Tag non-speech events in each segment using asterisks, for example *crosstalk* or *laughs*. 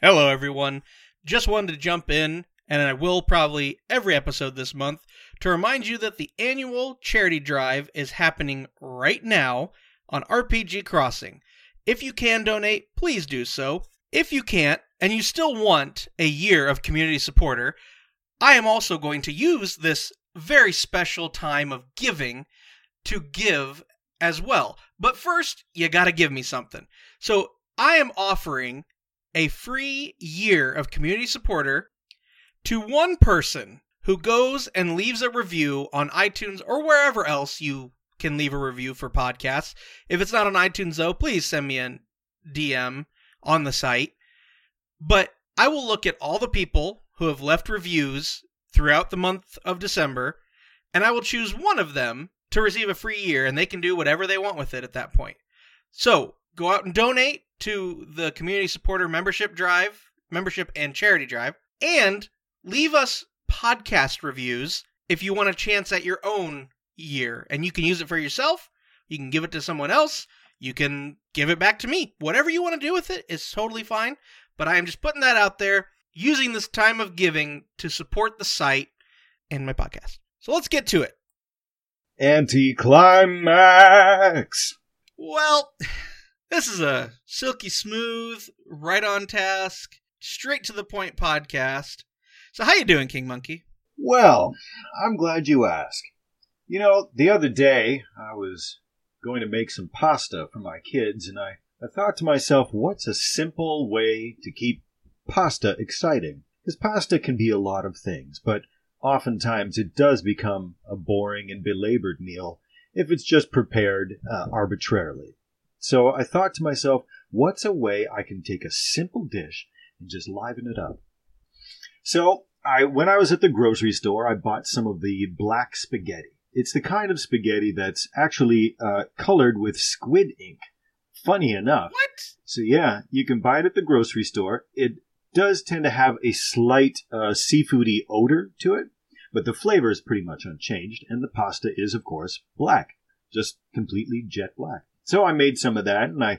Hello, everyone. Just wanted to jump in, and I will probably every episode this month, to remind you that the annual charity drive is happening right now on RPG Crossing. If you can donate, please do so. If you can't, and you still want a year of community supporter, I am also going to use this very special time of giving to give as well. But first, you got to give me something. So I am offering a free year of community supporter to one person who goes and leaves a review on iTunes or wherever else you can leave a review for podcasts. If it's not on iTunes, though, please send me a DM on the site. But I will look at all the people who have left reviews throughout the month of December, and I will choose one of them to receive a free year, and they can do whatever they want with it at that point. So go out and donate to the community supporter membership drive, membership and charity drive, and leave us podcast reviews if you want a chance at your own year. And you can use it for yourself, you can give it to someone else, you can give it back to me. Whatever you want to do with it is totally fine. But I am just putting that out there, using this time of giving to support the site and my podcast. So let's get to it. Anticlimax. Well, this is a silky smooth, right on task, straight to the point podcast. So how you doing, King Monkey? Well, I'm glad you asked. You know, the other day I was going to make some pasta for my kids, and I, I thought to myself, what's a simple way to keep pasta exciting? Because pasta can be a lot of things, but oftentimes it does become a boring and belabored meal if it's just prepared uh, arbitrarily. So I thought to myself, what's a way I can take a simple dish and just liven it up? So I, when I was at the grocery store, I bought some of the black spaghetti. It's the kind of spaghetti that's actually uh, colored with squid ink. Funny enough. What? So yeah, you can buy it at the grocery store. It does tend to have a slight uh, seafoody odor to it, but the flavor is pretty much unchanged, and the pasta is, of course, black, just completely jet black. So I made some of that, and I,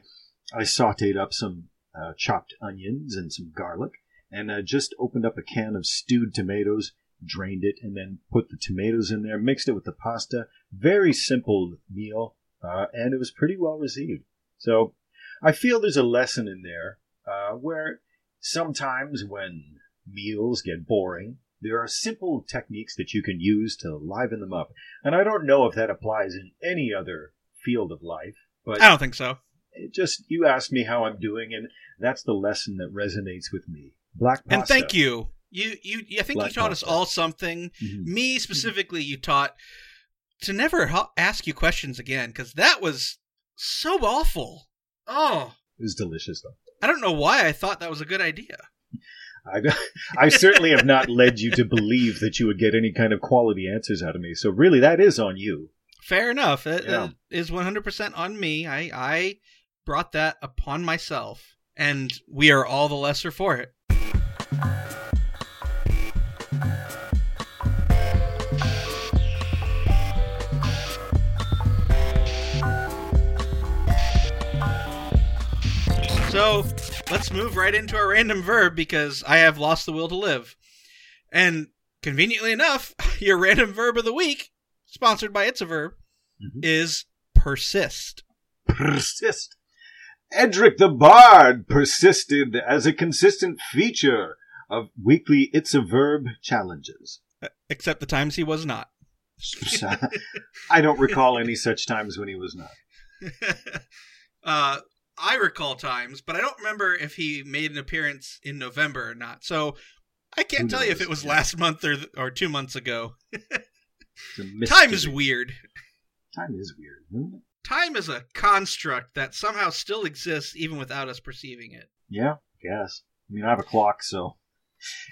I sautéed up some uh, chopped onions and some garlic, and uh, just opened up a can of stewed tomatoes, drained it, and then put the tomatoes in there, mixed it with the pasta. Very simple meal, uh, and it was pretty well received. So I feel there's a lesson in there uh, where sometimes when meals get boring, there are simple techniques that you can use to liven them up. And I don't know if that applies in any other field of life, but I don't think so. it just you asked me how I'm doing, and that's the lesson that resonates with me. Black pasta. And thank you. You you I think Black you taught us all something. Mhm. Me specifically, you taught to never ho- ask you questions again because that was so awful. Oh, It was delicious, though. I don't know why I thought that was a good idea. *laughs* I, I certainly have not led you to believe that you would get any kind of quality answers out of me. So really, that is on you. Fair enough. It Yeah. uh, 100% on me. I I brought that upon myself, and we are all the lesser for it. So let's move right into our random verb because I have lost the will to live. And conveniently enough, *laughs* your random verb of the week, sponsored by It's a Verb, Mhm. is persist. Persist. Edric the Bard persisted as a consistent feature of weekly It's a Verb challenges. Except the times he was not. *laughs* I don't recall any such times when he was not. *laughs* uh, I recall times, but I don't remember if he made an appearance in November or not. So I can't tell you if it was last month or or two months ago. *laughs* It's a mystery. Time is weird. Time is weird. Isn't it? Time is a construct that somehow still exists even without us perceiving it. Yeah, guess. I mean, I have a clock, so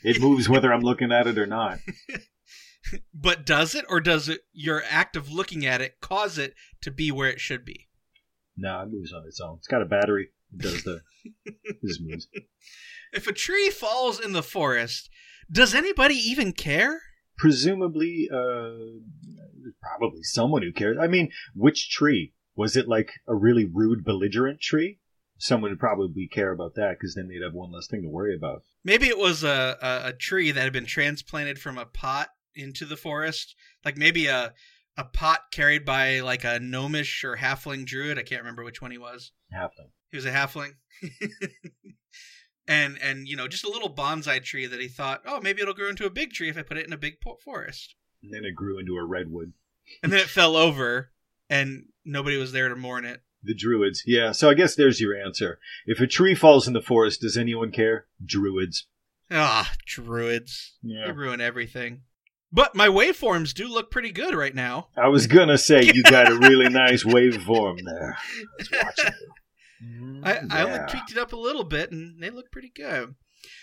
it moves whether I'm looking at it or not. *laughs* But does it, or does it your act of looking at it cause it to be where it should be? No, it moves on its own. It's got a battery. It does the. *laughs* it just moves. If a tree falls in the forest, does anybody even care? Presumably, uh, probably someone who cares. I mean, which tree? Was it like a really rude, belligerent tree? someone would probably care about that because then they'd have one less thing to worry about. Maybe it was a, a, a tree that had been transplanted from a pot into the forest. Like maybe a a pot carried by like a gnomish or halfling druid. I can't remember which one he was. Halfling. He was a halfling. *laughs* and and you know just a little bonsai tree that he thought, oh maybe it'll grow into a big tree if I put it in a big forest. And then it grew into a redwood. And then it fell over, and nobody was there to mourn it. The druids. Yeah, so I guess there's your answer. If a tree falls in the forest, does anyone care? Druids. Ah, druids. Yeah. They ruin everything. But my waveforms do look pretty good right now. I was gonna say you got a really *laughs* nice waveform there. I was watching you. I, I only tweaked it up a little bit, and they look pretty good.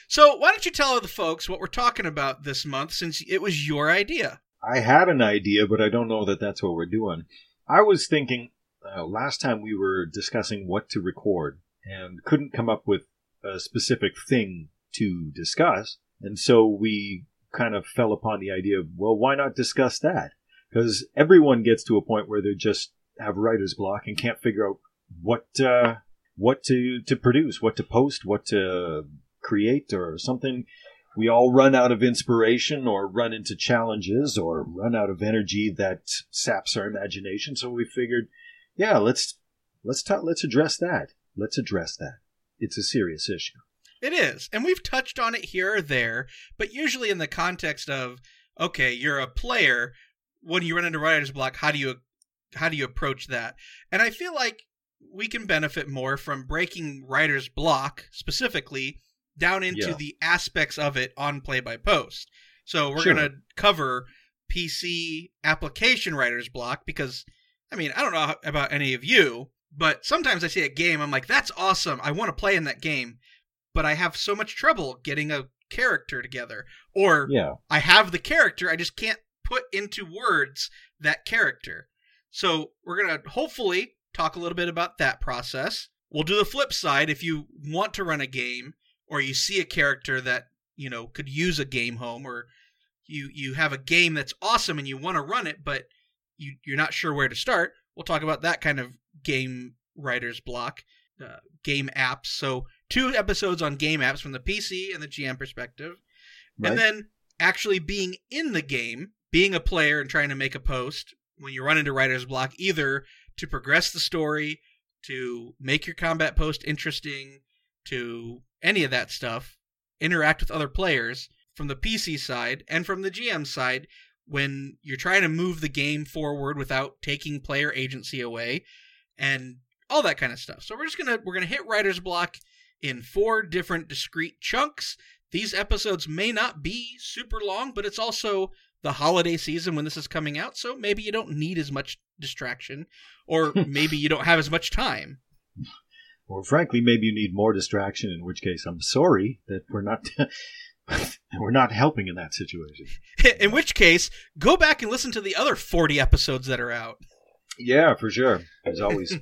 So why don't you tell the folks what we're talking about this month, since it was your idea? I had an idea, but I don't know that that's what we're doing. I was thinking uh, last time we were discussing what to record and couldn't come up with a specific thing to discuss. And so we kind of fell upon the idea of, well, why not discuss that? Because everyone gets to a point where they just have writer's block and can't figure out what uh, what to, to produce, what to post, what to create, or something. We all run out of inspiration or run into challenges or run out of energy that saps our imagination. So we figured yeah let's let's ta- let's address that. Let's address that. It's a serious issue. It is, and we've touched on it here or there, but usually in the context of, okay, you're a player. When you run into writer's block, how do you how do you approach that? And I feel like we can benefit more from breaking writer's block specifically down into Yeah. the aspects of it on play by post. So we're Sure. going to cover PC application writer's block because I mean, I don't know about any of you, but sometimes I see a game I'm like that's awesome. I want to play in that game, but I have so much trouble getting a character together or yeah I have the character, I just can't put into words that character. So we're going to hopefully talk a little bit about that process. We'll do the flip side if you want to run a game or you see a character that, you know, could use a game home or you you have a game that's awesome and you want to run it but you you're not sure where to start. We'll talk about that kind of game writer's block, uh, game apps. So two episodes on game apps from the PC and the GM perspective right and then actually being in the game, being a player and trying to make a post when you run into writer's block, either to progress the story, to make your combat post interesting, to any of that stuff, interact with other players from the PC side and from the GM side when you're trying to move the game forward without taking player agency away and all that kind of stuff. So we're just going to we're going to hit writer's block in four different discrete chunks these episodes may not be super long, but it's also the holiday season when this is coming out, so maybe you don't need as much distraction, or *laughs* maybe you don't have as much time. or frankly maybe you need more distraction in which case i'm sorry that we're not *laughs* we're not helping in that situation. *laughs* In which case, go back and listen to the other 40 episodes that are out. yeah for sure. As always.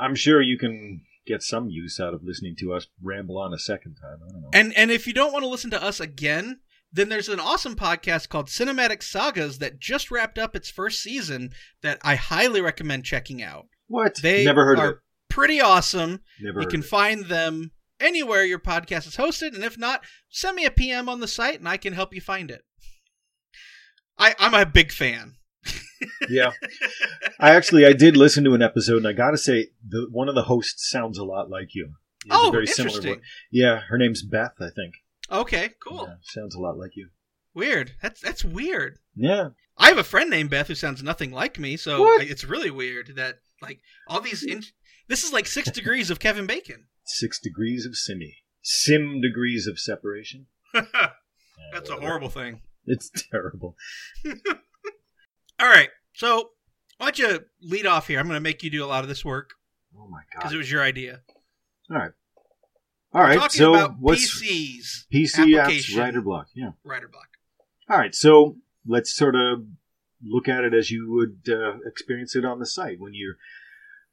I'm sure you can get some use out of listening to us ramble on a second time. I don't know. And and if you don't want to listen to us again, then there's an awesome podcast called Cinematic Sagas that just wrapped up its first season that I highly recommend checking out. what They never heard are of it pretty awesome. never you can find them anywhere your podcast is hosted, and if not, send me a PM on the site and I can help you find it. I, I'm a big fan. *laughs* yeah i actually i did listen to an episode and i gotta say the one of the hosts sounds a lot like you Oh, very similar interesting. yeah her name's beth i think Okay, cool. Yeah, sounds a lot like you Weird. That's that's weird. yeah I have a friend named Beth who sounds nothing like me, so I- it's really weird that like all these. In- this is like six *laughs* degrees of Kevin Bacon. six degrees of simi sim degrees of separation *laughs* that's Yeah, a horrible thing. it's terrible *laughs* All right, so why don't you lead off here? I'm going to make you do a lot of this work oh my god! because it was your idea. all right all right Talking so about what's PCs, pc apps writer block yeah writer block. All right, so let's sort of look at it as you would uh, experience it on the site when you're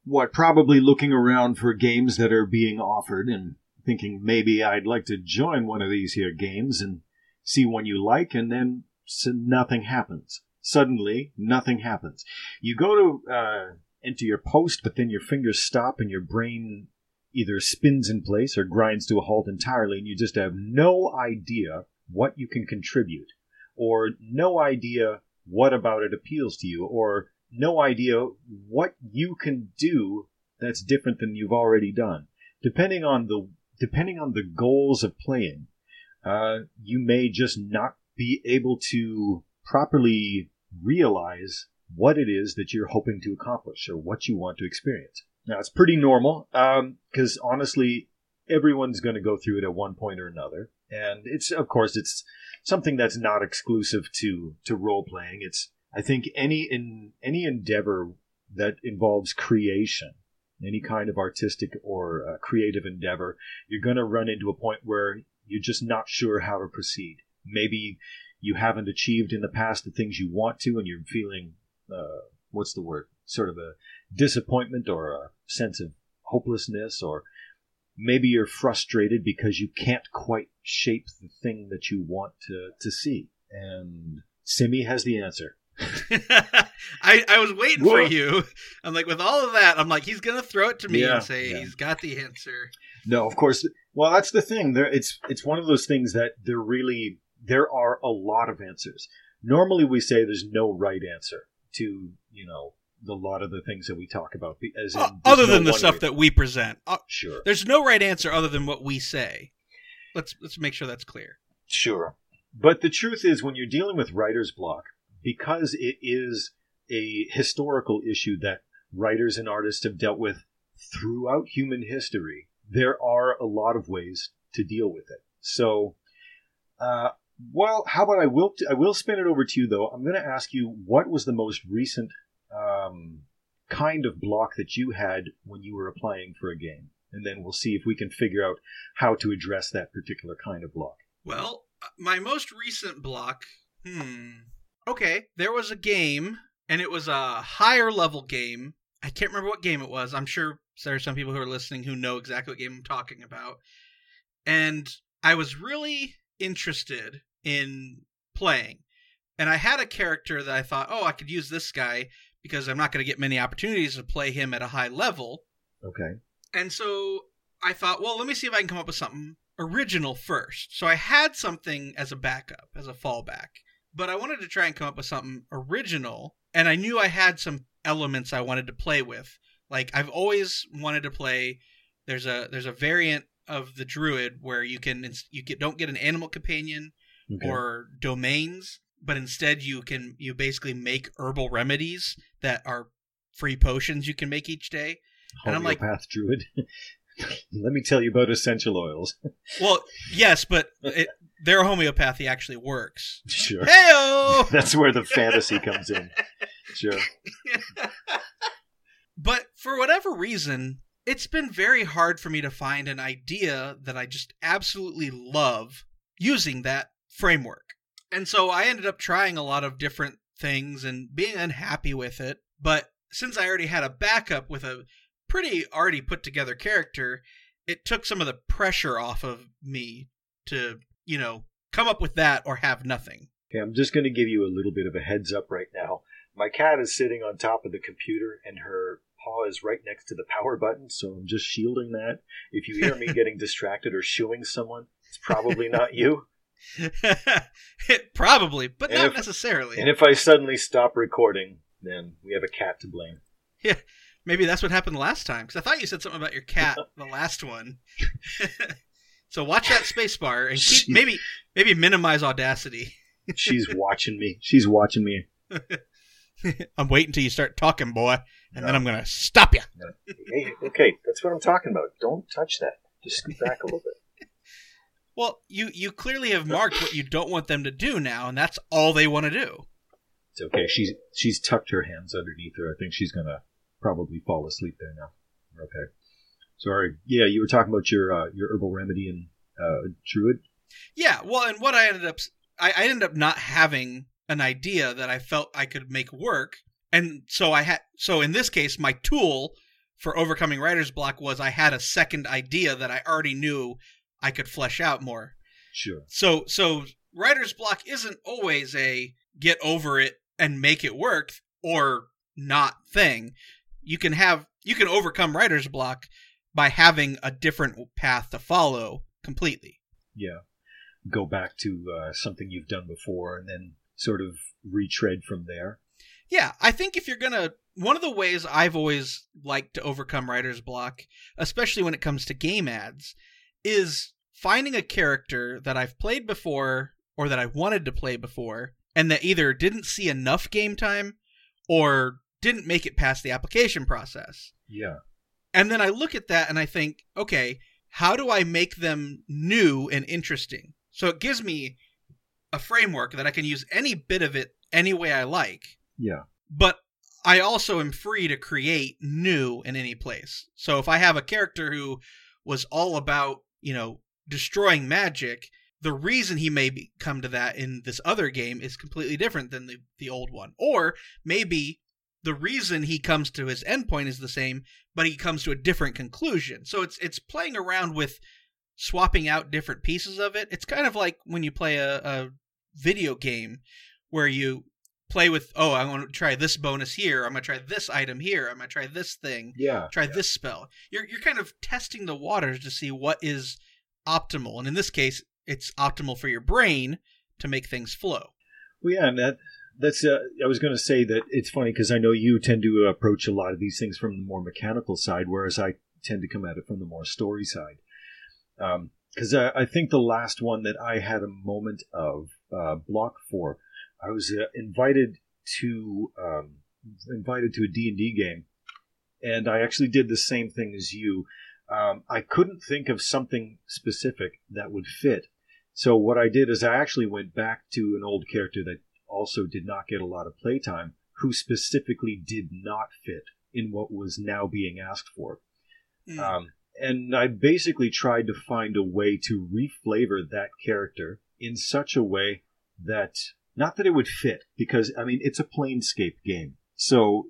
what probably looking around for games that are being offered and thinking maybe I'd like to join one of these here games and see one you like, and then nothing happens. Suddenly, nothing happens. You go to uh, enter your post, but then your fingers stop and your brain either spins in place or grinds to a halt entirely, and you just have no idea what you can contribute, or no idea what about it appeals to you, or no idea what you can do that's different than you've already done. Depending on the depending on the goals of playing, uh, you may just not be able to properly realize what it is that you're hoping to accomplish or what you want to experience. Now, it's pretty normal because um, honestly, everyone's going to go through it at one point or another, and it's of course it's something that's not exclusive to to role playing. It's I think any in any endeavor that involves creation, any kind of artistic or uh, creative endeavor, you're going to run into a point where you're just not sure how to proceed. Maybe you haven't achieved in the past the things you want to, and you're feeling uh, what's the word? Sort of a disappointment or a sense of hopelessness, or maybe you're frustrated because you can't quite shape the thing that you want to, to see. And Simi has the answer. *laughs* I, I was waiting for you. I'm like, with all of that, I'm like, he's gonna throw it to me Yeah, and say yeah. he's got the answer. No, of course. Well, that's the thing. There, it's it's one of those things that there really there are a lot of answers. Normally, we say there's no right answer to you know the lot of the things that we talk about. As in, there's other no than the stuff that we present, Uh, sure, there's no right answer other than what we say. Let's let's make sure that's clear. Sure. But the truth is, when you're dealing with writer's block, because it is a historical issue that writers and artists have dealt with throughout human history, there are a lot of ways to deal with it. So, uh, well, how about I will I will spin it over to you though. I'm going to ask you what was the most recent um, kind of block that you had when you were applying for a game, and then we'll see if we can figure out how to address that particular kind of block. Well, my most recent block. Hmm. Okay, there was a game, and it was a higher level game. I can't remember what game it was. I'm sure there are some people who are listening who know exactly what game I'm talking about. And I was really interested in playing. And I had a character that I thought, oh, I could use this guy because I'm not going to get many opportunities to play him at a high level. Okay. And so I thought, well, let me see if I can come up with something original first. So I had something as a backup, as a fallback, but I wanted to try and come up with something original. And I knew I had some elements I wanted to play with. Like I've always wanted to play. There's a there's a variant of the druid where you can you get don't get an animal companion Okay. or domains, but instead you can you basically make herbal remedies that are free potions you can make each day. and I'm like- druid. *laughs* Let me tell you about essential oils. *laughs* Well, yes, but it, their homeopathy actually works. Sure. Heyo! *laughs* That's where the fantasy comes in. Sure. but for whatever reason, it's been very hard for me to find an idea that I just absolutely love using that framework. And so I ended up trying a lot of different things and being unhappy with it. But since I already had a backup with a pretty already put together character, it took some of the pressure off of me to, you know, come up with that or have nothing. Okay, I'm just going to give you a little bit of a heads up right now. My cat is sitting on top of the computer and her paw is right next to the power button, so I'm just shielding that. If you hear me *laughs* getting distracted or shooing someone, it's probably not you. *laughs* Probably, but And not if- necessarily. And if I suddenly stop recording, then we have a cat to blame. *laughs* Yeah, Maybe that's what happened last time. Because I thought you said something about your cat *laughs* the last one. so watch that space bar and keep maybe maybe minimize audacity. She's watching me. She's watching me. I'm waiting until you start talking, boy, and then I'm gonna stop you. Hey, okay, that's what I'm talking about. Don't touch that. Just scoot back a little bit. Well, you you clearly have marked what you don't want them to do now, and that's all they want to do. It's okay. She's she's tucked her hands underneath her. I think she's gonna probably fall asleep there now. Okay. Sorry. Yeah, you were talking about your uh, your herbal remedy and uh, druid. Yeah, well, and what I ended up, I, I ended up not having an idea that I felt I could make work, and so I had, so in this case, my tool for overcoming writer's block was I had a second idea that I already knew I could flesh out more. Sure. So, so writer's block isn't always a get over it and make it work or not thing. You can have, you can overcome writer's block by having a different path to follow completely. Yeah. Go back to uh, something you've done before and then sort of retread from there. Yeah, I think if you're going to one of the ways I've always liked to overcome writer's block, especially when it comes to game ads, is finding a character that I've played before or that I wanted to play before and that either didn't see enough game time or didn't make it past the application process. Yeah. And then I look at that and I think, okay, how do I make them new and interesting? So it gives me a framework that I can use any bit of it any way I like. Yeah. But I also am free to create new in any place. So if I have a character who was all about, you know, destroying magic, the reason he may be, come to that in this other game is completely different than the, the old one. Or maybe the reason he comes to his endpoint is the same, but he comes to a different conclusion. So it's it's playing around with swapping out different pieces of it. It's kind of like when you play a, a video game where you play with oh i'm going to try this bonus here i'm going to try this item here i'm going to try this thing Yeah. try yeah. this spell you're you're kind of testing the waters to see what is optimal and in this case it's optimal for your brain to make things flow Well, yeah, and that that's. Uh, I was going to say that it's funny because I know you tend to approach a lot of these things from the more mechanical side, whereas I tend to come at it from the more story side. Because I, I think the last one that I had a moment of uh, block for, I was uh, invited to um, invited to a D and D game, and I actually did the same thing as you. Um, I couldn't think of something specific that would fit. So what I did is I actually went back to an old character that also did not get a lot of playtime, who specifically did not fit in what was now being asked for. Mm. Um, and I basically tried to find a way to reflavor that character in such a way that not that it would fit, because I mean it's a planescape game, so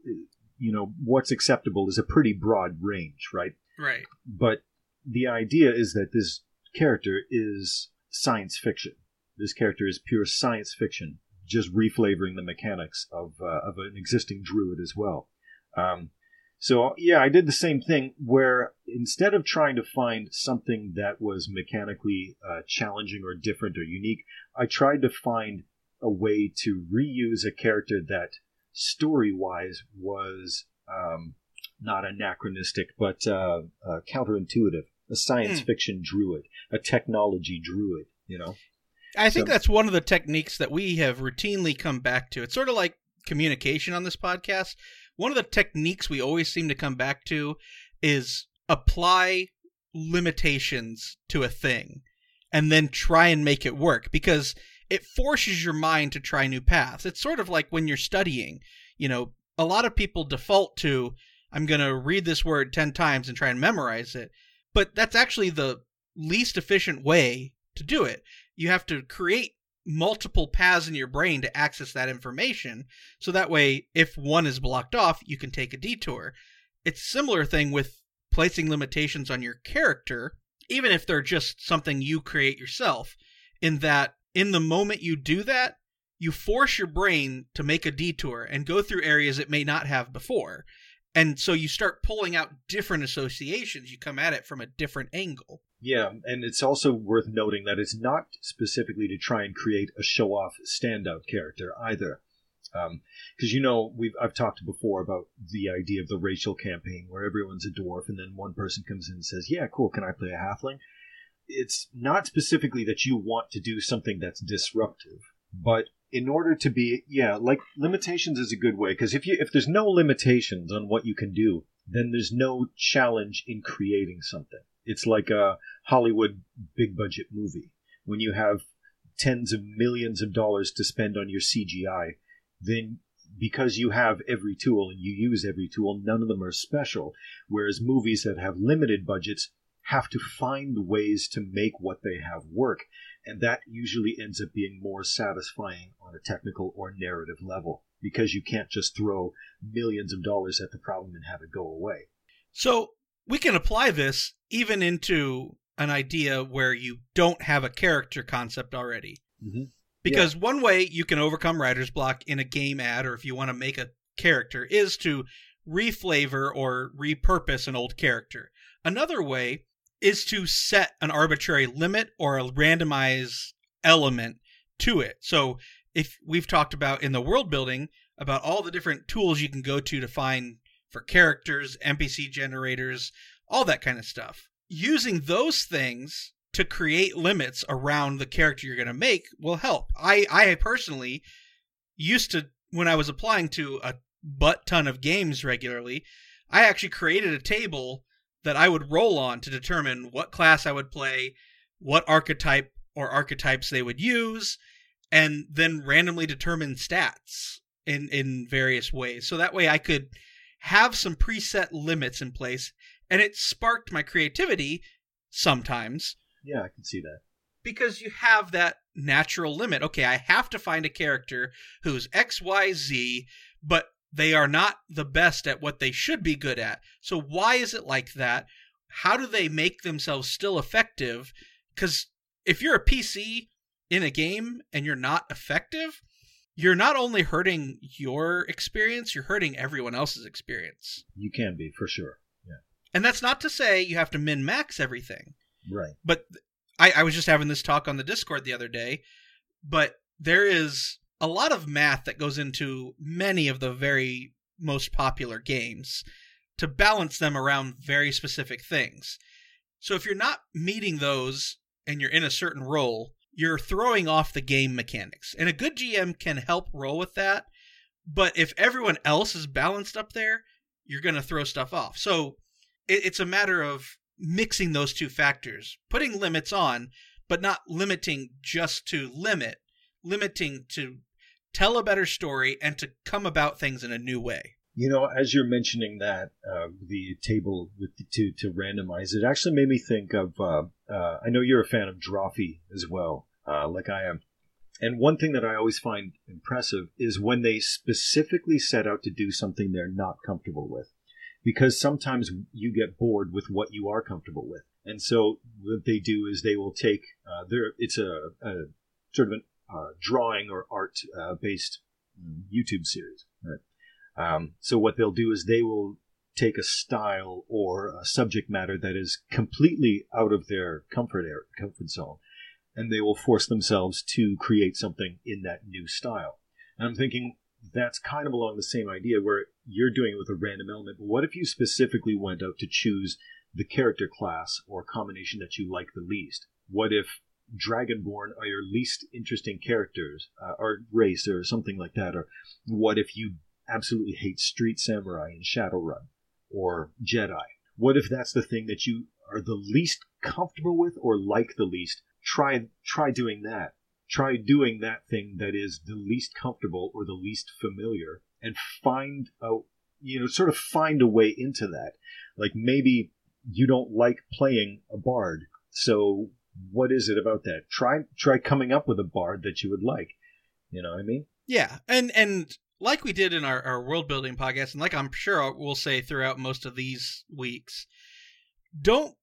you know what's acceptable is a pretty broad range, right? right But the idea is that this character is science fiction. This character is pure science fiction, just reflavoring the mechanics of uh, of an existing druid as well. Um, so yeah, I did the same thing where instead of trying to find something that was mechanically uh, challenging or different or unique, I tried to find a way to reuse a character that story-wise was um, not anachronistic, but uh, uh, counterintuitive. A science Hmm. fiction druid, a technology druid. You know. I think So- that's one of the techniques that we have routinely come back to. It's sort of like communication on this podcast. One of the techniques we always seem to come back to is apply limitations to a thing and then try and make it work because it forces your mind to try new paths. It's sort of like when you're studying, you know, a lot of people default to I'm going to read this word 10 times and try and memorize it. But that's actually the least efficient way to do it you have to create multiple paths in your brain to access that information so that way if one is blocked off you can take a detour it's a similar thing with placing limitations on your character even if they're just something you create yourself in that in the moment you do that you force your brain to make a detour and go through areas it may not have before and so you start pulling out different associations you come at it from a different angle Yeah, and it's also worth noting that it's not specifically to try and create a show-off standout character either. Um, because you know, we've I've talked before about the idea of the racial campaign where everyone's a dwarf and then one person comes in and says, "Yeah, cool, can I play a halfling?" It's not specifically that you want to do something that's disruptive, but in order to be, yeah, like limitations is a good way because if you if there's no limitations on what you can do, then there's no challenge in creating something. It's like a Hollywood big budget movie. When you have tens of millions of dollars to spend on your CGI, then because you have every tool and you use every tool, none of them are special. Whereas movies that have limited budgets have to find ways to make what they have work. And that usually ends up being more satisfying on a technical or narrative level because you can't just throw millions of dollars at the problem and have it go away. So we can apply this even into an idea where you don't have a character concept already. Mm-hmm. Because one way you can overcome writer's block in a game ad, or if you want to make a character, is to reflavor or repurpose an old character. Another way is to set an arbitrary limit or a randomized element to it. So if we've talked about in the world building about all the different tools you can go to to find for characters, NPC generators, all that kind of stuff. Using those things to create limits around the character you're going to make will help. I I personally used to when I was applying to a butt ton of games regularly, I actually created a table that I would roll on to determine what class I would play, what archetype or archetypes they would use, and then randomly determine stats in in various ways. So that way I could have some preset limits in place and it sparked my creativity sometimes Yeah, I can see that. because you have that natural limit. Okay, I have to find a character who's XYZ, but they are not the best at what they should be good at. So why is it like that? How do they make themselves still effective? Cuz if you're a PC in a game and you're not effective, you're not only hurting your experience, you're hurting everyone else's experience. You can be for sure. Yeah. And that's not to say you have to min max everything. Right. But I, I was just having this talk on the Discord the other day, but there is a lot of math that goes into many of the very most popular games to balance them around very specific things. So if you're not meeting those and you're in a certain role, you're throwing off the game mechanics. And a good GM can help roll with that. But if everyone else is balanced up there, you're going to throw stuff off. So it's a matter of mixing those two factors, putting limits on, but not limiting just to limit, limiting to tell a better story and to come about things in a new way. You know, as you're mentioning that, uh, the table with the two to randomize, it actually made me think of. Uh, uh, I know you're a fan of Drawfee as well, uh, like I am. And one thing that I always find impressive is when they specifically set out to do something they're not comfortable with. Because sometimes you get bored with what you are comfortable with. And so what they do is they will take uh, it's a, a sort of a uh, drawing or art uh, based YouTube series. Right? Um, so what they'll do is they will take a style or a subject matter that is completely out of their comfort area, comfort zone, and they will force themselves to create something in that new style. And I'm thinking that's kind of along the same idea where you're doing it with a random element. But what if you specifically went out to choose the character class or combination that you like the least? What if Dragonborn are your least interesting characters uh, or race or something like that? Or what if you absolutely hate Street Samurai and Shadowrun or Jedi? What if that's the thing that you are the least comfortable with or like the least? Try try doing that. Try doing that thing that is the least comfortable or the least familiar and find a you know sort of find a way into that. Like maybe you don't like playing a bard. So what is it about that? Try try coming up with a bard that you would like. You know what I mean? Yeah, and and like we did in our, our world building podcast, and like I'm sure we'll say throughout most of these weeks, don't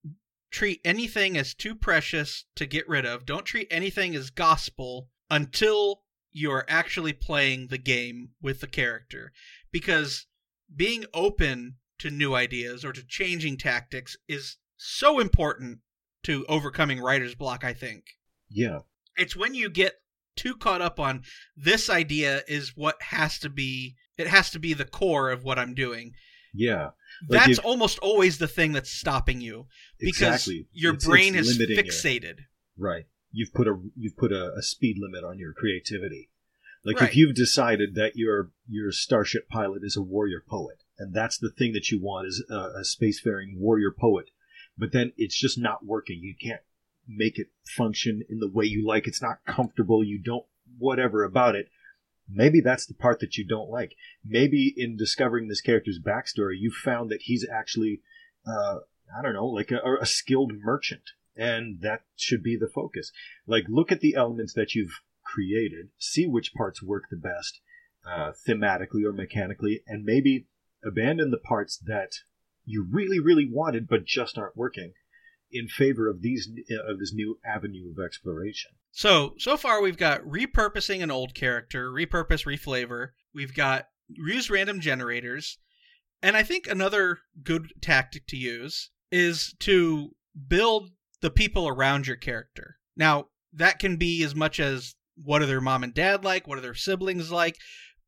treat anything as too precious to get rid of. Don't treat anything as gospel until you're actually playing the game with the character. Because being open to new ideas or to changing tactics is so important to overcoming writer's block, I think. Yeah. It's when you get too caught up on this idea is what has to be it has to be the core of what I'm doing. Yeah. Like That's if- almost always the thing that's stopping you because exactly. your It's- brain it's is fixated. Right. You've put a you've put a, a speed limit on your creativity. Like Right. if you've decided that your your starship pilot is a warrior poet, and that's the thing that you want is a, a spacefaring warrior poet, but then it's just not working. You can't make it function in the way you like. It's not comfortable. You don't whatever about it. Maybe that's the part that you don't like. Maybe in discovering this character's backstory, you found that he's actually, uh, I don't know, like a, a skilled merchant, and that should be the focus. Like, look at the elements that you've created, see which parts work the best, uh, thematically or mechanically, and maybe abandon the parts that you really, really wanted but just aren't working in favor of these uh, of this new avenue of exploration. So so far we've got repurposing an old character, repurpose, reflavor. We've got use random generators, and I think another good tactic to use is to build the people around your character. Now, that can be as much as what are their mom and dad like, what are their siblings like.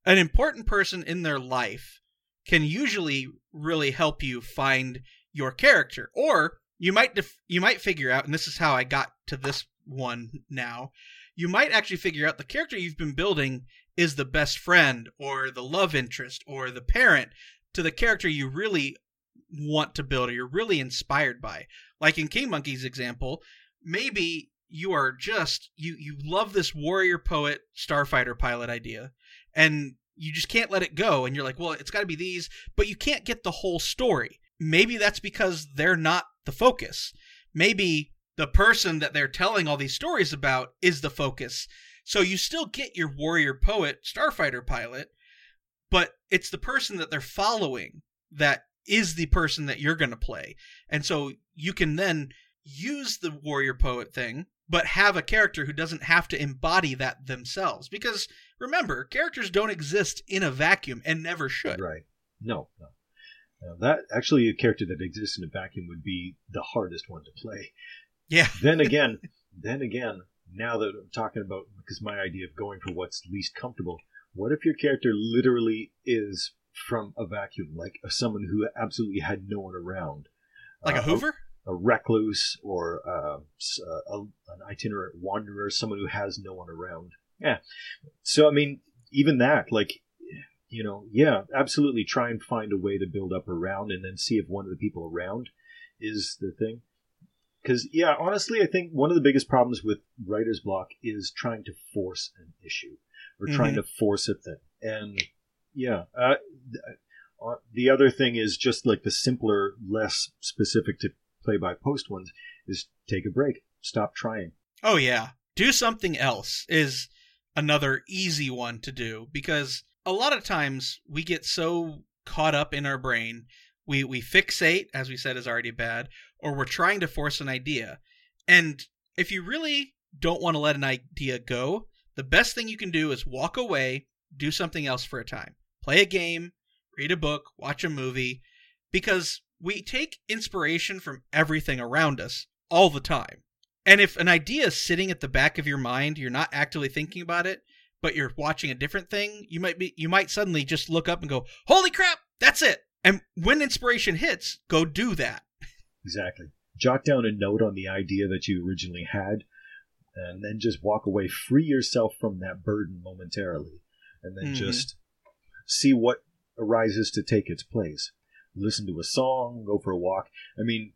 An important person in their life can usually really help you find your character or you might def- you might figure out and this is how I got to this one now. You might actually figure out the character you've been building is the best friend or the love interest or the parent to the character you really want to build or you're really inspired by. Like in King Monkey's example, maybe you are just you you love this warrior poet starfighter pilot idea and you just can't let it go and you're like, "Well, it's got to be these," but you can't get the whole story. Maybe that's because they're not the focus. Maybe the person that they're telling all these stories about is the focus. So you still get your warrior poet starfighter pilot, but it's the person that they're following that is the person that you're going to play. And so you can then use the warrior poet thing, but have a character who doesn't have to embody that themselves. Because remember, characters don't exist in a vacuum and never should. Right. No, no. That actually a character that exists in a vacuum would be the hardest one to play. Yeah. *laughs* then again, *laughs* then again, now that I'm talking about because my idea of going for what's least comfortable, what if your character literally is from a vacuum, like someone who absolutely had no one around, like uh, a Hoover, a, recluse, or uh, a, an itinerant wanderer, someone who has no one around. Yeah. So I mean, even that, like, you know, yeah, absolutely, try and find a way to build up around, and then see if one of the people around is the thing. Because yeah, honestly, I think one of the biggest problems with writer's block is trying to force an issue or mm-hmm. trying to force a thing, and yeah. Uh, uh, the other thing is just like the simpler, less specific to play by post ones is take a break, stop trying. Oh yeah, do something else is another easy one to do because a lot of times we get so caught up in our brain, we we fixate as we said is already bad, or we're trying to force an idea. And if you really don't want to let an idea go, the best thing you can do is walk away, do something else for a time play a game, read a book, watch a movie, because we take inspiration from everything around us all the time. And if an idea is sitting at the back of your mind, you're not actively thinking about it, but you're watching a different thing, you might be you might suddenly just look up and go, "Holy crap, that's it." And when inspiration hits, go do that. Exactly. Jot down a note on the idea that you originally had and then just walk away, free yourself from that burden momentarily and then mm-hmm. just see what arises to take its place. Listen to a song, go for a walk. I mean,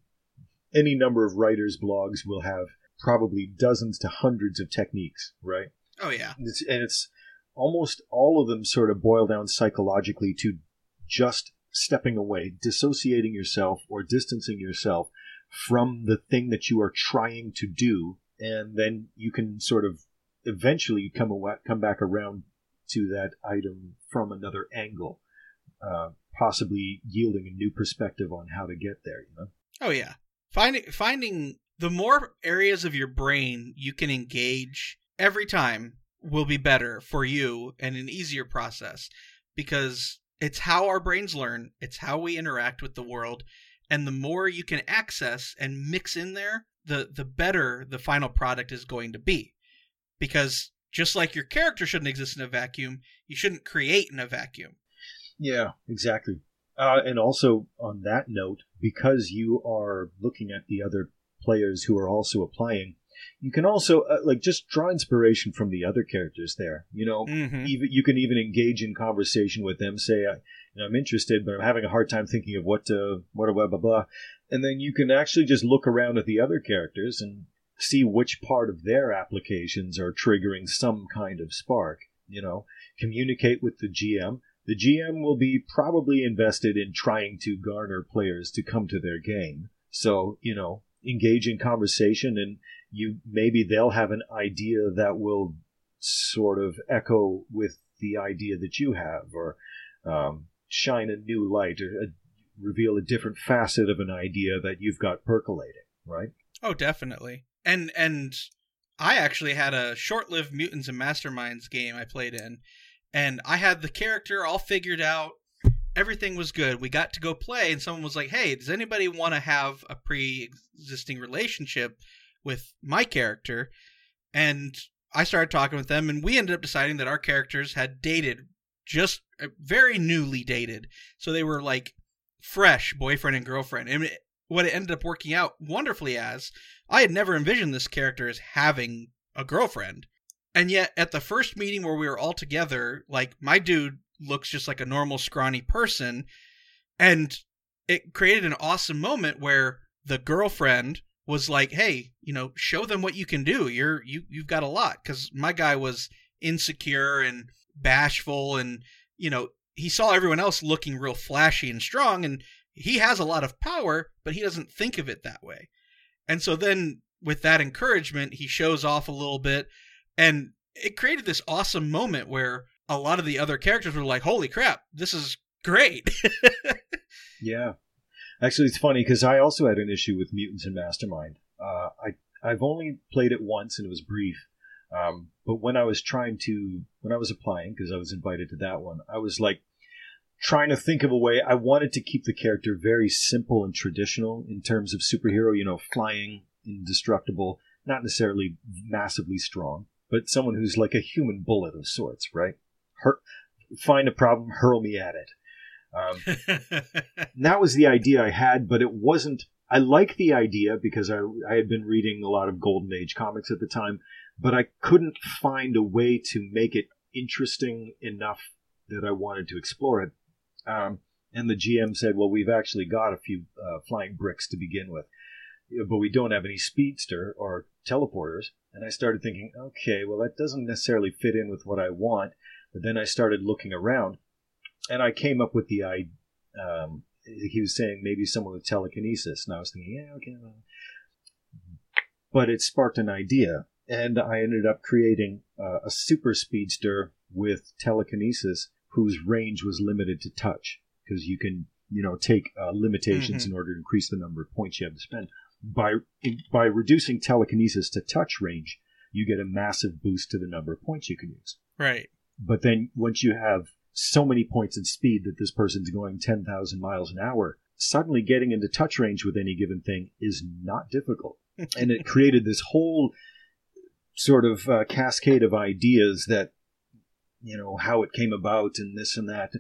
any number of writers' blogs will have probably dozens to hundreds of techniques, right? Oh, yeah. And it's, and it's almost all of them sort of boil down psychologically to just stepping away, dissociating yourself or distancing yourself from the thing that you are trying to do, and then you can sort of eventually come away, come back around to that item from another angle, uh, possibly yielding a new perspective on how to get there. You know? Oh yeah, finding finding the more areas of your brain you can engage every time will be better for you and an easier process because it's how our brains learn, it's how we interact with the world, and the more you can access and mix in there, the the better the final product is going to be. Because just like your character shouldn't exist in a vacuum, you shouldn't create in a vacuum. Yeah, exactly. Uh, and also on that note, because you are looking at the other players who are also applying, you can also uh, like just draw inspiration from the other characters there. You know, mm-hmm. even you can even engage in conversation with them. Say, you know, I'm interested, but I'm having a hard time thinking of what to what blah blah blah, and then you can actually just look around at the other characters and see which part of their applications are triggering some kind of spark. You know, communicate with the GM. The GM will be probably invested in trying to garner players to come to their game. So, you know, engage in conversation and you maybe they'll have an idea that will sort of echo with the idea that you have or um, shine a new light or uh, reveal a different facet of an idea that you've got percolating, right? Oh, definitely and and I actually had a short-lived Mutants and Masterminds game I played in, and I had the character all figured out, everything was good. We got to go play, and someone was like, "Hey, does anybody want to have a pre-existing relationship with my character?" And I started talking with them, and we ended up deciding that our characters had dated just uh, very newly dated, so they were like fresh boyfriend and girlfriend. And what it ended up working out wonderfully as, I had never envisioned this character as having a girlfriend. And yet, at the first meeting where we were all together, like my dude looks just like a normal scrawny person, and it created an awesome moment where the girlfriend was like, "Hey, you know, show them what you can do. You're you you've got a lot." Because my guy was insecure and bashful, and you know, he saw everyone else looking real flashy and strong, and he has a lot of power, but he doesn't think of it that way. And so then, with that encouragement, he shows off a little bit, and it created this awesome moment where a lot of the other characters were like, "Holy crap, this is great!" *laughs* yeah, actually, it's funny because I also had an issue with Mutants and Mastermind. Uh, I I've only played it once and it was brief. Um, but when I was trying to, when I was applying, because I was invited to that one, I was like trying to think of a way. I wanted to keep the character very simple and traditional in terms of superhero, you know, flying, indestructible, not necessarily massively strong, but someone who's like a human bullet of sorts, right? Find a problem, hurl me at it. Um, *laughs* that was the idea I had, but it wasn't. I like the idea because I, I had been reading a lot of Golden Age comics at the time, but I couldn't find a way to make it interesting enough that I wanted to explore it. Um, and the GM said, "Well, we've actually got a few uh, flying bricks to begin with, but we don't have any speedster or teleporters." And I started thinking, "Okay, well, that doesn't necessarily fit in with what I want." But then I started looking around, and I came up with the idea. Um, he was saying maybe someone with telekinesis, and I was thinking, "Yeah, okay." Well. But it sparked an idea, and I ended up creating uh, a super speedster with telekinesis whose range was limited to touch because you can you know take uh, limitations mm-hmm. in order to increase the number of points you have to spend by by reducing telekinesis to touch range you get a massive boost to the number of points you can use. Right. But then once you have so many points in speed that this person's going 10,000 miles an hour suddenly getting into touch range with any given thing is not difficult. *laughs* And it created this whole sort of uh, cascade of ideas that you know how it came about and this and that.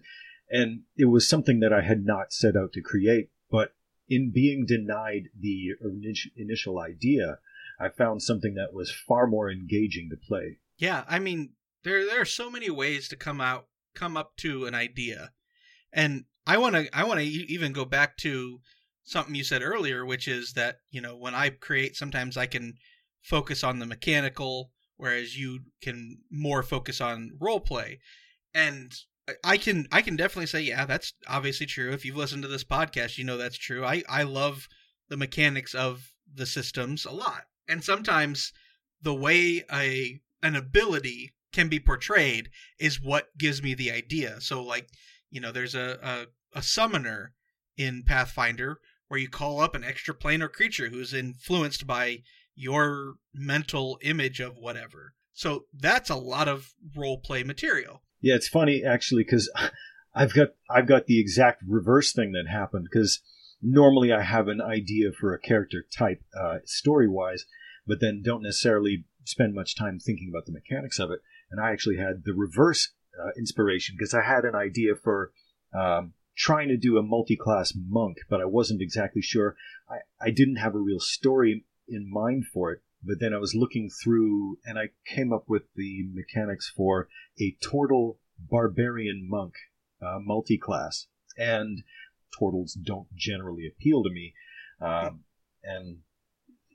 And it was something that i had not set out to create but in being denied the initial idea i found something that was far more engaging to play yeah i mean there there are so many ways to come out come up to an idea and i want to i want to even go back to something you said earlier which is that you know when i create sometimes i can focus on the mechanical, whereas you can more focus on role play. And I can I can definitely say, yeah, that's obviously true. If you've listened to this podcast, you know that's true. I, I love the mechanics of the systems a lot. And sometimes the way a an ability can be portrayed is what gives me the idea. So like, you know, there's a, a, a summoner in Pathfinder where you call up an extra planar creature who's influenced by your mental image of whatever. So that's a lot of role play material. Yeah, it's funny actually because *laughs* I've got I've got the exact reverse thing that happened because normally I have an idea for a character type uh, story wise, but then don't necessarily spend much time thinking about the mechanics of it. And I actually had the reverse uh, inspiration because I had an idea for um, trying to do a multi-class monk, but I wasn't exactly sure. I, I didn't have a real story in mind for it, but then I was looking through and I came up with the mechanics for a Tortle Barbarian Monk uh, multi class. And Tortles don't generally appeal to me. Um, and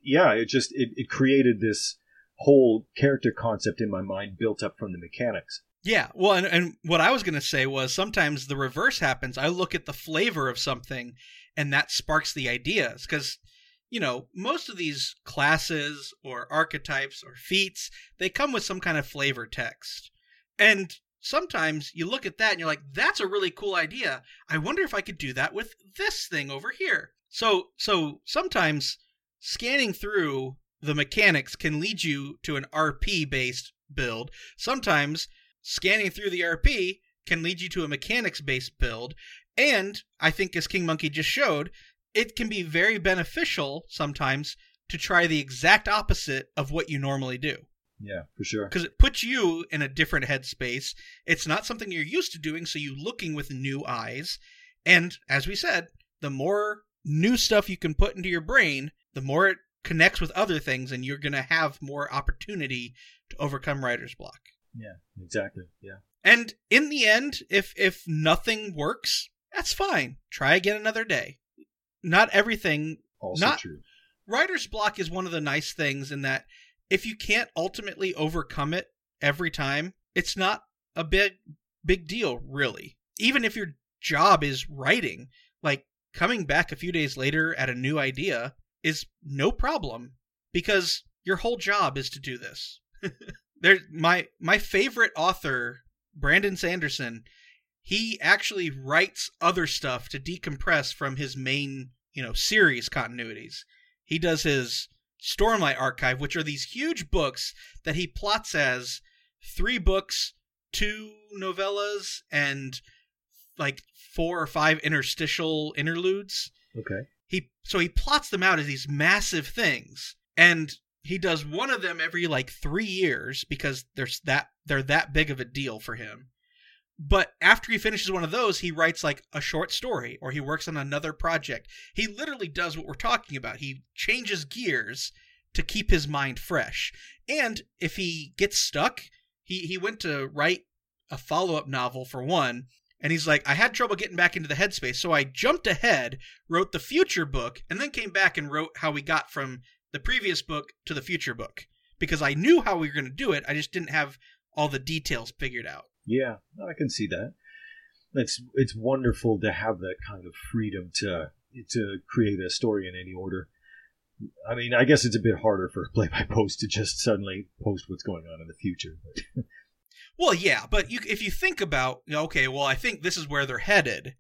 yeah, it just it, it created this whole character concept in my mind built up from the mechanics. Yeah, well, and, and what I was going to say was sometimes the reverse happens. I look at the flavor of something, and that sparks the ideas because you know, most of these classes or archetypes or feats, they come with some kind of flavor text. And sometimes you look at that and you're like, that's a really cool idea. I wonder if I could do that with this thing over here. So so sometimes scanning through the mechanics can lead you to an RP based build. Sometimes scanning through the RP can lead you to a mechanics based build And I think, as King Monkey just showed, it can be very beneficial sometimes to try the exact opposite of what you normally do Yeah, for sure. because it puts you in a different headspace. It's not something you're used to doing, so you're looking with new eyes. And as we said, the more new stuff you can put into your brain, the more it connects with other things, and you're going to have more opportunity to overcome writer's block. Yeah, exactly. Yeah. And in the end, if if nothing works, that's fine. Try again another day. Not everything Also Not- true. writer's block is one of the nice things in that if you can't ultimately overcome it every time, it's not a big big deal really. Even if your job is writing, like coming back a few days later at a new idea is no problem because your whole job is to do this. *laughs* there my my favorite author, Brandon Sanderson, he actually writes other stuff to decompress from his main, you know, series continuities. He does his Stormlight archive, which are these huge books that he plots as three books, two novellas, and like four or five interstitial interludes. Okay. He so he plots them out as these massive things, and he does one of them every like three years because there's that they're that big of a deal for him. But after he finishes one of those, he writes like a short story or he works on another project. He literally does what we're talking about. He changes gears to keep his mind fresh. And if he gets stuck, he, he went to write a follow up novel for one, and he's like, I had trouble getting back into the headspace, so I jumped ahead, wrote the future book, and then came back and wrote how we got from the previous book to the future book. Because I knew how we were going to do it, I just didn't have all the details figured out. Yeah, I can see that. It's it's wonderful to have that kind of freedom to to create a story in any order. I mean, I guess it's a bit harder for play by post to just suddenly post what's going on in the future. But *laughs* Well, yeah, but you, if you think about, okay, well, I think this is where they're headed,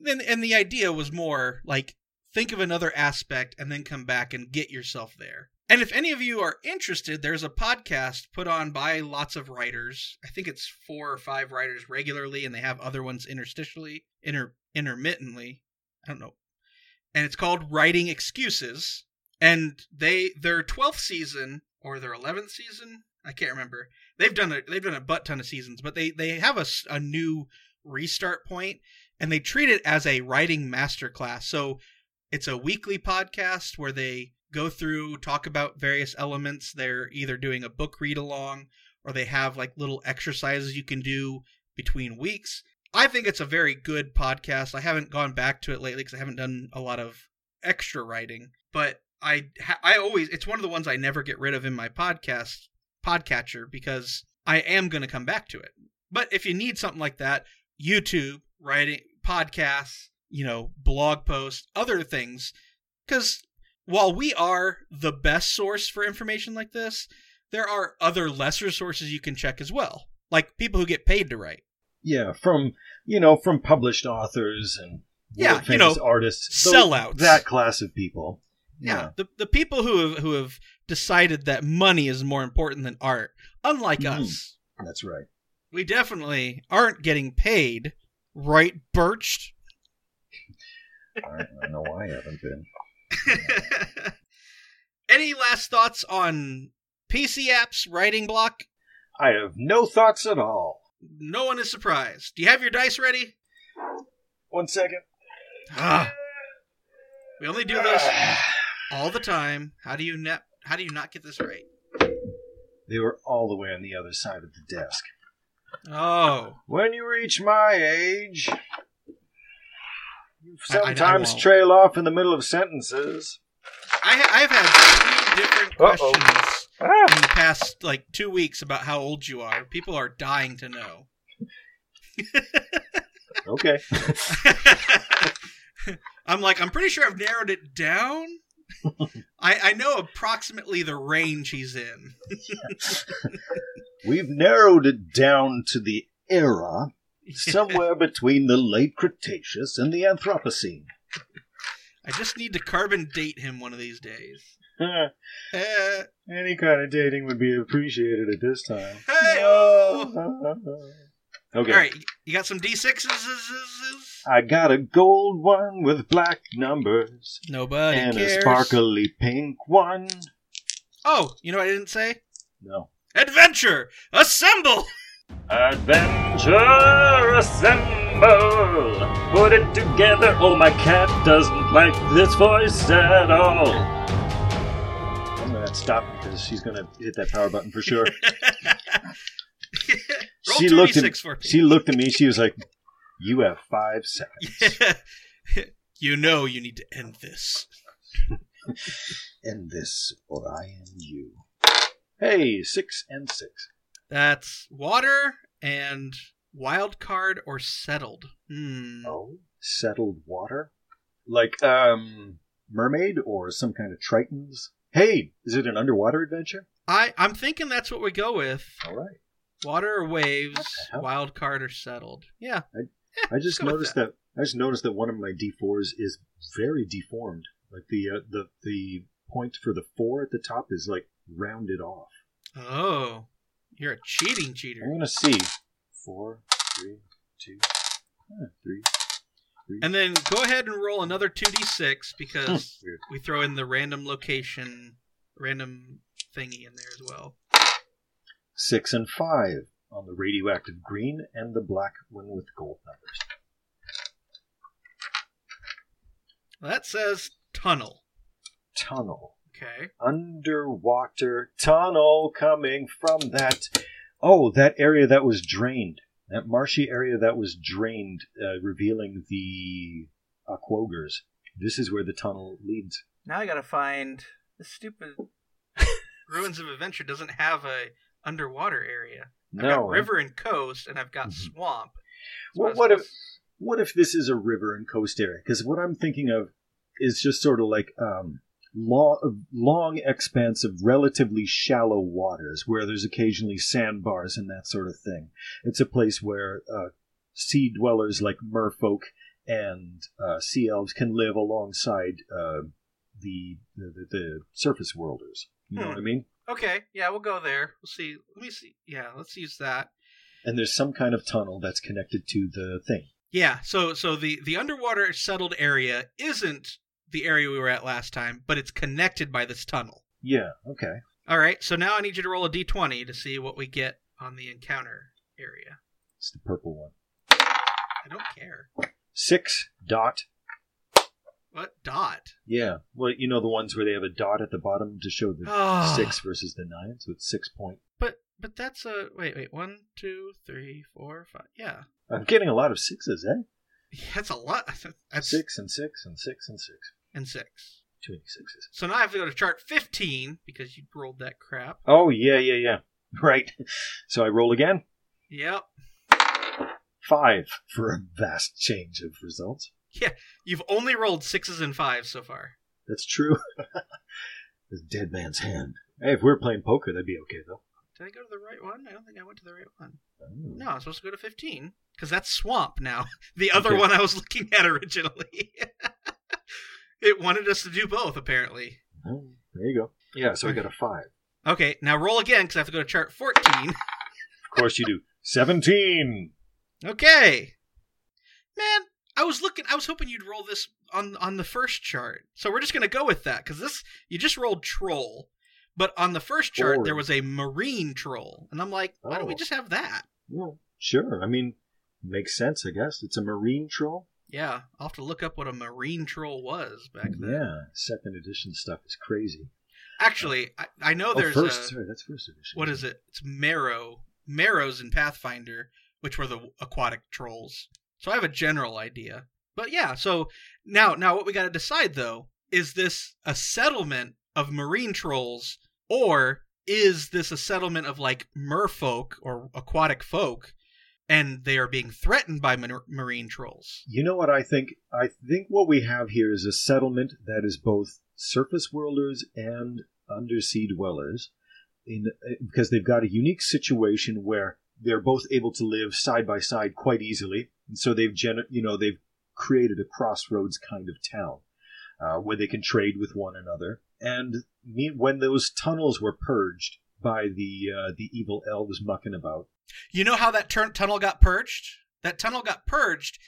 then and the idea was more like think of another aspect and then come back and get yourself there. And if any of you are interested, there's a podcast put on by lots of writers. I think it's four or five writers regularly, and they have other ones interstitially, inter intermittently. I don't know. And it's called Writing Excuses. And they their twelfth season or their eleventh season, I can't remember they've done a they've done a butt ton of seasons, but they they have a, a new restart point, and they treat it as a writing masterclass. So it's a weekly podcast where they go through talk about various elements. They're either doing a book read along or they have like little exercises you can do between weeks. I think it's a very good podcast. I haven't gone back to it lately because I haven't done a lot of extra writing, but I I always it's one of the ones I never get rid of in my podcast podcatcher because I am going to come back to it. But if you need something like that, YouTube, writing, podcasts, you know, blog posts, other things, because while we are the best source for information like this, there are other lesser sources you can check as well, like people who get paid to write. yeah, from you know from published authors and Yeah, you know, artists, sellouts. that class of people. Yeah, the the people who have who have decided that money is more important than art, unlike Mhm. us. that's right. We definitely aren't getting paid, right, Birched? I, I know I haven't been. *laughs* Any last thoughts on PC apps, writing block? I have no thoughts at all. No one is surprised. Do you have your dice ready? One second. Ah, we only do this all the time. How do you not? How do you not get this right? They were all the way on the other side of the desk. Oh, When you reach my age, you I- I- I sometimes trail off in the middle of sentences. I, I've had three different Uh-oh. questions Ah! in the past like two weeks about how old you are. People are dying to know. *laughs* Okay. *laughs* I'm like, I'm pretty sure I've narrowed it down. I, I know approximately the range he's in. *laughs* We've narrowed it down to the era *laughs* somewhere between the late Cretaceous and the Anthropocene. I just need to carbon date him one of these days. *laughs* Uh, Any kind of dating would be appreciated at this time. hey *laughs* Okay. All right, you got some D6s? I got a gold one with black numbers Nobody and cares. a sparkly pink one. Oh, you know what I didn't say? No. Adventure! Assemble! Adventure assemble! Put it together. Oh, my cat doesn't like this voice at all. I'm gonna stop because she's gonna hit that power button for sure. *laughs* She 2d6 looked at she looked at me. She was like, "You have five seconds." *laughs* you know you need to end this. *laughs* End this, or I end you. Hey, six and six. That's water and wild card or settled. Hmm. Oh, settled water, like um, mermaid or some kind of tritons. Hey, is it an underwater adventure? I I'm thinking that's what we go with. All right. Water or waves, What the hell? wild card or settled. Yeah. I just go with noticed that. I just noticed that one of my d4s is very deformed. Like the uh, the the point for the four at the top is like rounded off. Oh, you're a cheating cheater. I'm gonna see four, three, two, three, three. And then go ahead and roll another 2d6 because *laughs* Weird. we throw in the random location, random thingy in there as well. Six and five on the radioactive green and the black one with gold numbers. That says tunnel. Tunnel. Okay. underwater tunnel coming from that oh that area that was drained that marshy area that was drained uh, revealing the aquogers this is where the tunnel leads Now I gotta find the stupid *laughs* Ruins of Adventure doesn't have a underwater area. I've no got river and coast, and I've got Mhm. swamp. Well, what if what if this is a river and coast area because what i'm thinking of is just sort of like um long, long expanse of relatively shallow waters where there's occasionally sandbars and that sort of thing. It's a place where uh, sea dwellers like merfolk and uh, sea elves can live alongside uh, the, the the surface worlders. You know Hmm. what I mean? Okay, yeah, we'll go there. We'll see. Let me see. Yeah, let's use that. And there's some kind of tunnel that's connected to the thing. Yeah, so so the the underwater settled area isn't the area we were at last time, but it's connected by this tunnel. Yeah. Okay. All right, so now I need you to roll a d20 to see what we get on the encounter area. It's the purple one. I don't care. Six dot What dot? Yeah. Well, you know the ones where they have a dot at the bottom to show the Ah. six versus the nine, so it's six point. But but that's a wait wait one two three four five yeah I'm getting a lot of sixes, eh? *laughs* that's a lot. *laughs* That's Six and six and six and six. And six. Too many sixes. So now I have to go to chart fifteen because you rolled that crap. Oh yeah, yeah, yeah. *laughs* Right. So I roll again. Yep. Five for a vast change of results. Yeah, you've only rolled sixes and fives so far. That's true. *laughs* this dead man's hand. Hey, if we were playing poker, that'd be okay though. Did I go to the right one? I don't think I went to the right one. Oh. No, I'm supposed to go to 15 because that's swamp now. *laughs* The other Okay. one I was looking at originally. It wanted us to do both, apparently. Oh, there you go. Yeah, so I got a five. Okay, now roll again because I have to go to chart 14. *laughs* Of course you do. Seventeen. Okay. Man, I was looking. I was hoping you'd roll this on on the first chart. So we're just gonna go with that because this you just rolled troll, but on the first chart there was a marine troll, and I'm like, why don't we Oh. just have that? Well, sure. I mean, makes sense, I guess. It's a marine troll. Yeah, I'll have to look up what a marine troll was back then. Yeah, second edition stuff is crazy. Actually, I, I know Oh, there's first. a Sorry, that's first edition. what is it? It's Merrow, Merrows in Pathfinder, which were the aquatic trolls. So I have a general idea. But yeah, so now now what we got to decide though is this a settlement of marine trolls or is this a settlement of like merfolk or aquatic folk and they are being threatened by mar- marine trolls? You know what I think? I think what we have here is a settlement that is both surface worlders and undersea dwellers, in because they've got a unique situation where they're both able to live side by side quite easily, and so they've gener- you know they've created a crossroads kind of town uh, where they can trade with one another. And me- when those tunnels were purged by the uh, the evil elves mucking about, You know how that turn tunnel got purged? That tunnel got purged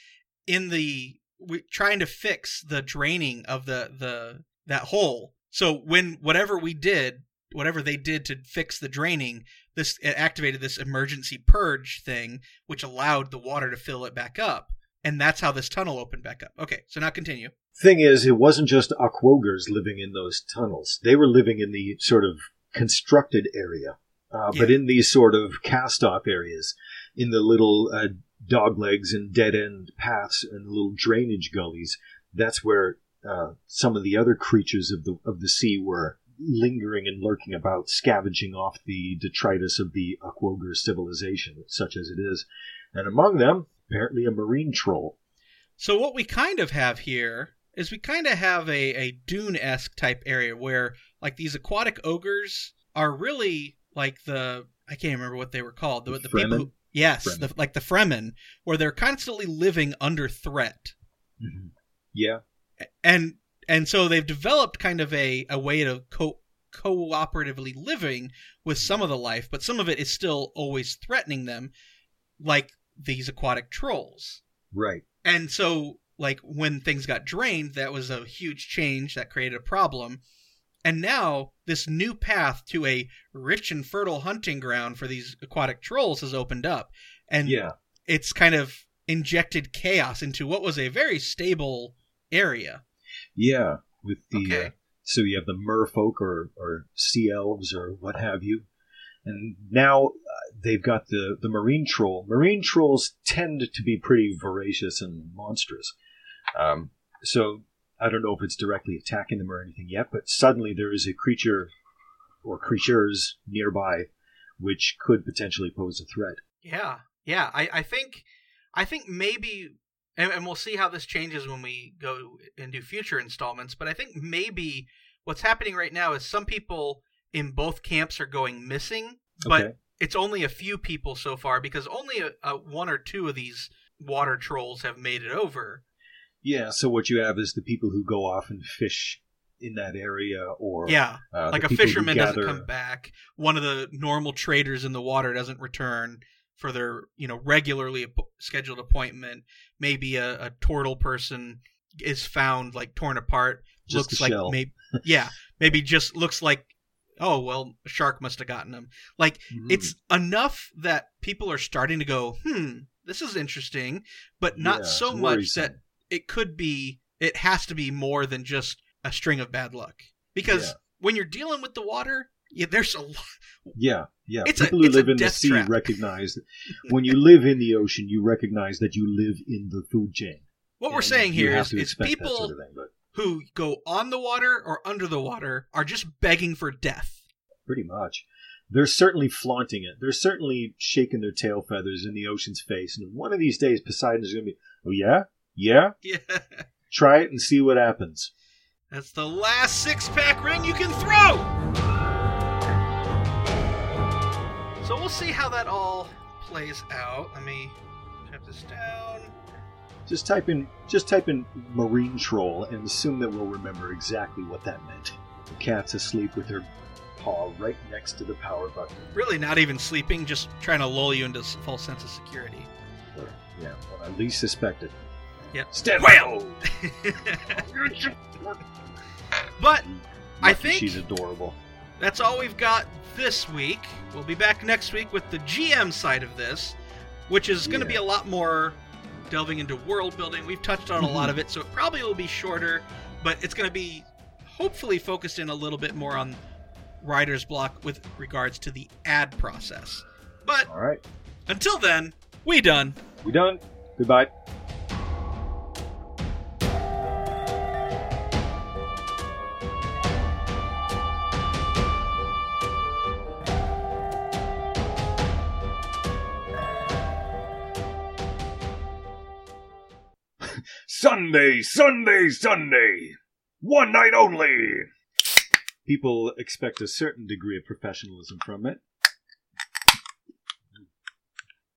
in the we, trying to fix the draining of the the that hole. So when whatever we did, whatever they did to fix the draining, this it activated this emergency purge thing, which allowed the water to fill it back up, and that's how this tunnel opened back up. Okay, so now continue. Thing is, it wasn't just aquogers living in those tunnels. They were living in the sort of constructed area, uh, but in these sort of cast-off areas, in the little uh, dog legs and dead-end paths and little drainage gullies, that's where uh, some of the other creatures of the of the sea were lingering and lurking about, scavenging off the detritus of the aquoger civilization, such as it is. And among them, apparently, a marine troll. So what we kind of have here is we kind of have a, a Dune esque type area where like these aquatic ogres are really like the I can't remember what they were called the, The people who, yes the, like the Fremen where they're constantly living under threat. Mm-hmm. Yeah, and and so they've developed kind of a, a way to co cooperatively living with some of the life but some of it is still always threatening them like these aquatic trolls. Right. and so, like, when things got drained, that was a huge change that created a problem. And now, this new path to a rich and fertile hunting ground for these aquatic trolls has opened up. And Yeah. it's kind of injected chaos into what was a very stable area. Yeah, with the Okay. uh, so you have the merfolk or or sea elves or what have you, and now uh, they've got the the marine troll. Marine trolls tend to be pretty voracious and monstrous. Um, so I don't know if it's directly attacking them or anything yet, but suddenly there is a creature or creatures nearby which could potentially pose a threat. Yeah, yeah. I, I think, I think maybe, and, and we'll see how this changes when we go and do future installments. But I think maybe what's happening right now is some people in both camps are going missing, but Okay. it's only a few people so far because only a, a one or two of these water trolls have made it over. Yeah, so what you have is the people who go off and fish in that area, or Yeah, uh, like a fisherman doesn't come back. One of the normal traders in the water doesn't return for their you know regularly scheduled appointment. Maybe a, a turtle person is found like torn apart. Just looks like shell. maybe *laughs* yeah, maybe just looks like oh well, a shark must have gotten him. Like Mhm. it's enough that people are starting to go, hmm, this is interesting, but not Yeah, so much that it could be. It has to be more than just a string of bad luck because Yeah. when you're dealing with the water, yeah, there's a lot. Yeah, yeah. It's a- People who it's live in the sea trap. recognize that *laughs* when you live in the ocean, you recognize that you live in the food chain. What we're saying here is, is, to is expect that people sort of thing, who go on the water or under the water are just begging for death. pretty much. They're certainly flaunting it. They're certainly shaking their tail feathers in the ocean's face. And one of these days, Poseidon is going to be, oh, yeah? Yeah? Yeah, Try it and see what happens. that's the last six pack ring you can throw. So we'll see how that all plays out. Let me type this down. Just type in just type in marine troll and assume that we'll remember exactly what that meant. The cat's asleep with her paw right next to the power button. Really, not even sleeping, just trying to lull you into a false sense of security. Yeah, well, at least suspected. Yep. Stand Whale! by. but I think- she's adorable. that's all we've got this week. We'll be back next week with the GM side of this, which is going to be a lot more delving into world building. We've touched on a lot Mhm. of it, so it probably will be shorter, but it's going to be hopefully focused in a little bit more on writer's block with regards to the ad process. But All right, until then, we done. we done. Goodbye. Sunday, Sunday, Sunday. One night only. People expect a certain degree of professionalism from it.